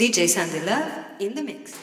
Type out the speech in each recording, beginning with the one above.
DJ Sandy Love in the mix.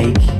Make